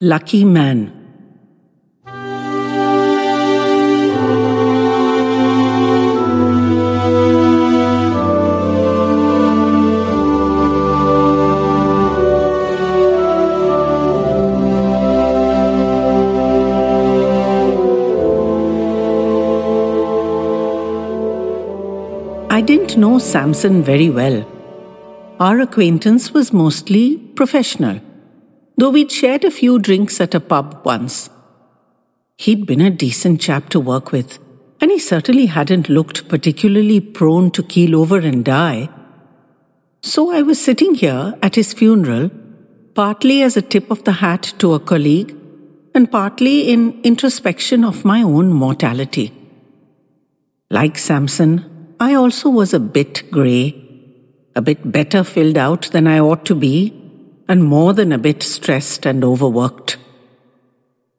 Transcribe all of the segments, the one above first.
Lucky Man. I didn't know Samson very well. Our acquaintance was mostly professional, though we'd shared a few drinks at a pub once. He'd been a decent chap to work with, and he certainly hadn't looked particularly prone to keel over and die. So I was sitting here at his funeral, partly as a tip of the hat to a colleague, and partly in introspection of my own mortality. Like Samson, I also was a bit grey, a bit better filled out than I ought to be, and more than a bit stressed and overworked.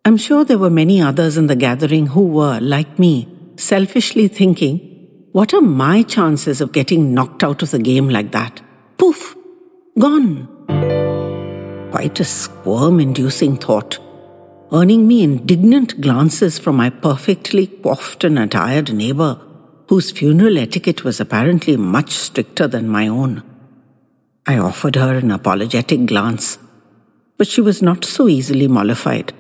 I'm sure there were many others in the gathering who were, like me, selfishly thinking, what are my chances of getting knocked out of the game like that? Poof! Gone! Quite a squirm inducing thought, earning me indignant glances from my perfectly coiffed and attired neighbor whose funeral etiquette was apparently much stricter than my own. I offered her an apologetic glance, but she was not so easily mollified.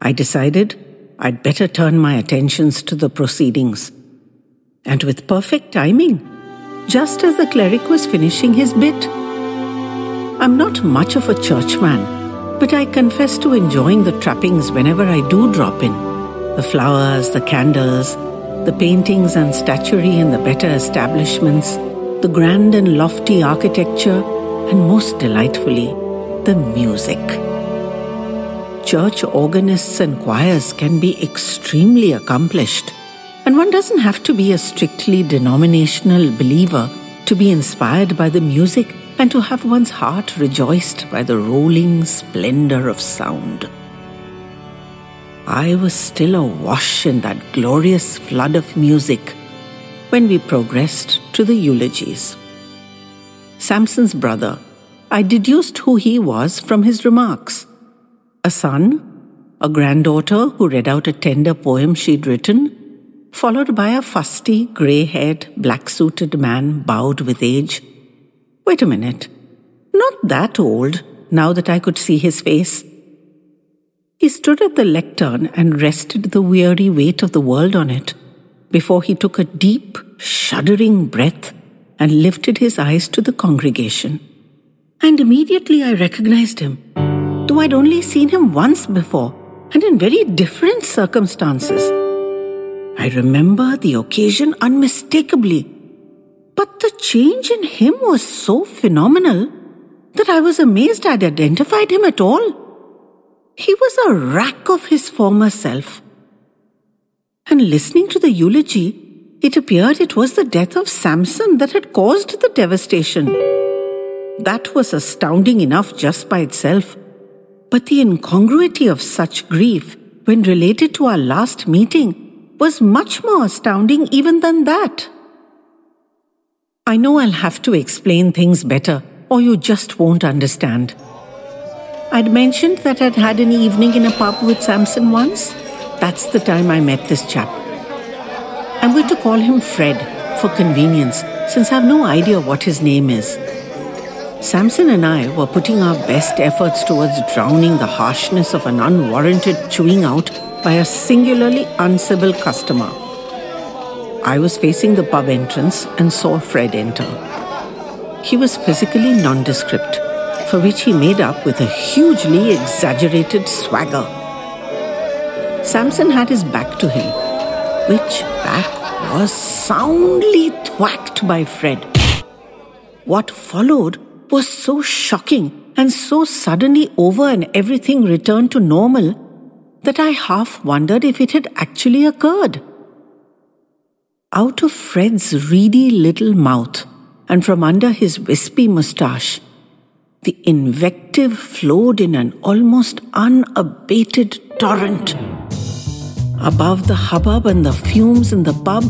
I decided I'd better turn my attentions to the proceedings. And with perfect timing, just as the cleric was finishing his bit. I'm not much of a churchman, but I confess to enjoying the trappings whenever I do drop in the flowers, the candles, the paintings and statuary in the better establishments, the grand and lofty architecture, and most delightfully, the music. Church organists and choirs can be extremely accomplished, and one doesn't have to be a strictly denominational believer to be inspired by the music and to have one's heart rejoiced by the rolling splendor of sound. I was still awash in that glorious flood of music when we progressed to the eulogies. Samson's brother, I deduced who he was from his remarks. A son, a granddaughter who read out a tender poem she'd written, followed by a fusty, grey haired, black suited man bowed with age. Wait a minute. Not that old, now that I could see his face. He stood at the lectern and rested the weary weight of the world on it before he took a deep, shuddering breath and lifted his eyes to the congregation. And immediately I recognized him, though I'd only seen him once before and in very different circumstances. I remember the occasion unmistakably, but the change in him was so phenomenal that I was amazed I'd identified him at all. He was a rack of his former self. And listening to the eulogy, it appeared it was the death of Samson that had caused the devastation. That was astounding enough just by itself. But the incongruity of such grief, when related to our last meeting, was much more astounding even than that. I know I'll have to explain things better, or you just won't understand. I'd mentioned that I'd had an evening in a pub with Samson once. That's the time I met this chap. I'm going to call him Fred for convenience, since I've no idea what his name is. Samson and I were putting our best efforts towards drowning the harshness of an unwarranted chewing out by a singularly uncivil customer. I was facing the pub entrance and saw Fred enter. He was physically nondescript for which he made up with a hugely exaggerated swagger. Samson had his back to him, which back was soundly thwacked by Fred. What followed was so shocking and so suddenly over and everything returned to normal that I half wondered if it had actually occurred. Out of Fred's reedy little mouth and from under his wispy moustache the invective flowed in an almost unabated torrent. Above the hubbub and the fumes in the pub,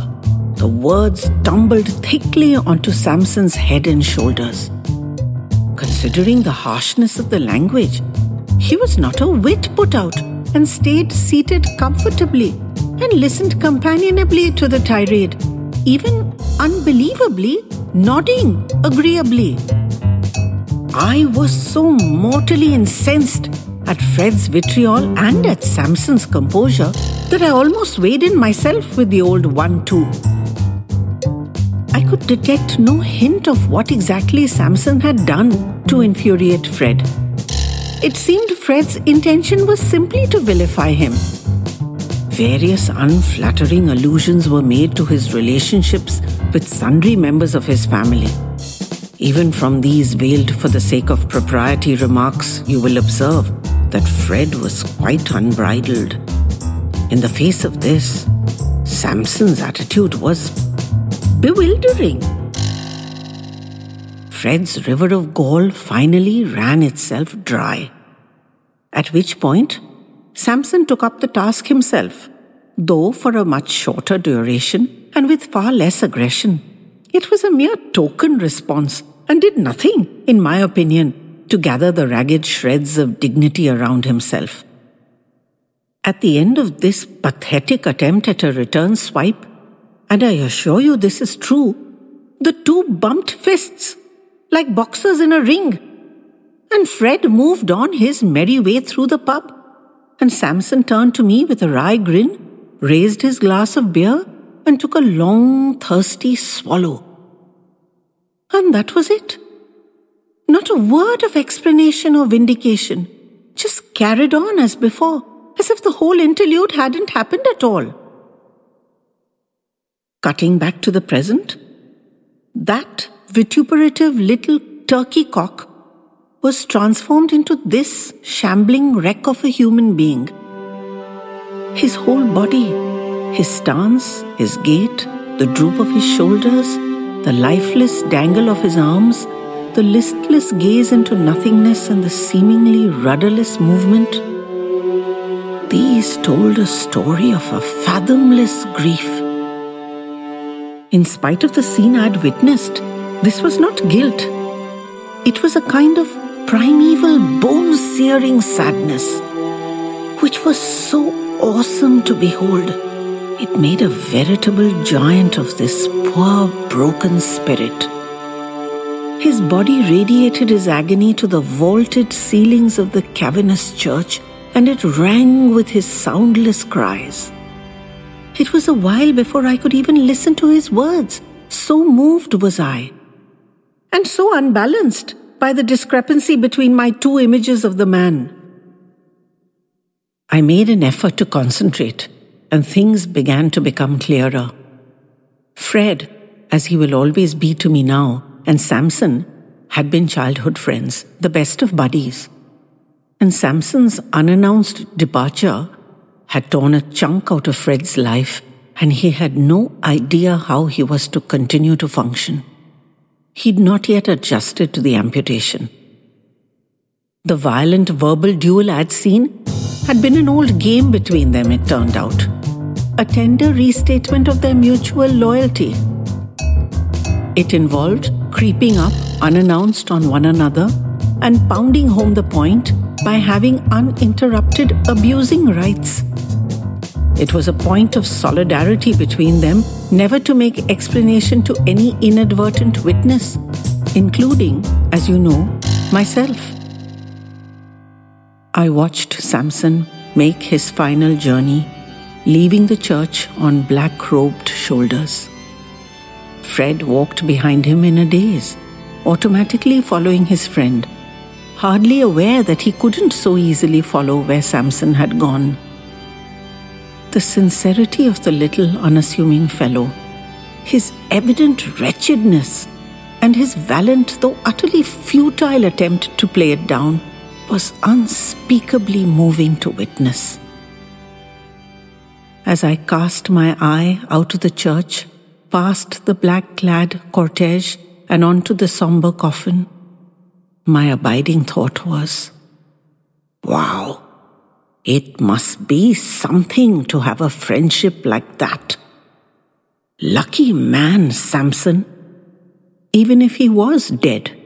the words tumbled thickly onto Samson's head and shoulders. Considering the harshness of the language, he was not a whit put out and stayed seated comfortably and listened companionably to the tirade, even unbelievably nodding agreeably. I was so mortally incensed at Fred's vitriol and at Samson's composure that I almost weighed in myself with the old one two. I could detect no hint of what exactly Samson had done to infuriate Fred. It seemed Fred's intention was simply to vilify him. Various unflattering allusions were made to his relationships with sundry members of his family. Even from these veiled for the sake of propriety remarks, you will observe that Fred was quite unbridled. In the face of this, Samson's attitude was bewildering. Fred's river of gall finally ran itself dry. At which point, Samson took up the task himself, though for a much shorter duration and with far less aggression. It was a mere token response and did nothing, in my opinion, to gather the ragged shreds of dignity around himself. At the end of this pathetic attempt at a return swipe, and I assure you this is true, the two bumped fists like boxers in a ring. And Fred moved on his merry way through the pub. And Samson turned to me with a wry grin, raised his glass of beer, and took a long, thirsty swallow. And that was it. Not a word of explanation or vindication, just carried on as before, as if the whole interlude hadn't happened at all. Cutting back to the present, that vituperative little turkey cock was transformed into this shambling wreck of a human being. His whole body, his stance, his gait, the droop of his shoulders, the lifeless dangle of his arms, the listless gaze into nothingness and the seemingly rudderless movement, these told a story of a fathomless grief. In spite of the scene I'd witnessed, this was not guilt. It was a kind of primeval, bone searing sadness, which was so awesome to behold. It made a veritable giant of this poor, broken spirit. His body radiated his agony to the vaulted ceilings of the cavernous church, and it rang with his soundless cries. It was a while before I could even listen to his words, so moved was I, and so unbalanced by the discrepancy between my two images of the man. I made an effort to concentrate, and things began to become clearer. Fred, as he will always be to me now, and Samson had been childhood friends, the best of buddies. And Samson's unannounced departure had torn a chunk out of Fred's life, and he had no idea how he was to continue to function. He'd not yet adjusted to the amputation. The violent verbal duel I'd seen had been an old game between them, it turned out. A tender restatement of their mutual loyalty. It involved creeping up unannounced on one another and pounding home the point by having uninterrupted abusing rights. It was a point of solidarity between them, never to make explanation to any inadvertent witness, including, as you know, myself. I watched Samson make his final journey, leaving the church on black robed shoulders. Fred walked behind him in a daze, automatically following his friend, hardly aware that he couldn't so easily follow where Samson had gone. The sincerity of the little unassuming fellow, his evident wretchedness, and his valiant though utterly futile attempt to play it down was unspeakably moving to witness. As I cast my eye out of the church, past the black clad cortege and onto the somber coffin, my abiding thought was, wow, it must be something to have a friendship like that. Lucky man, Samson, even if he was dead.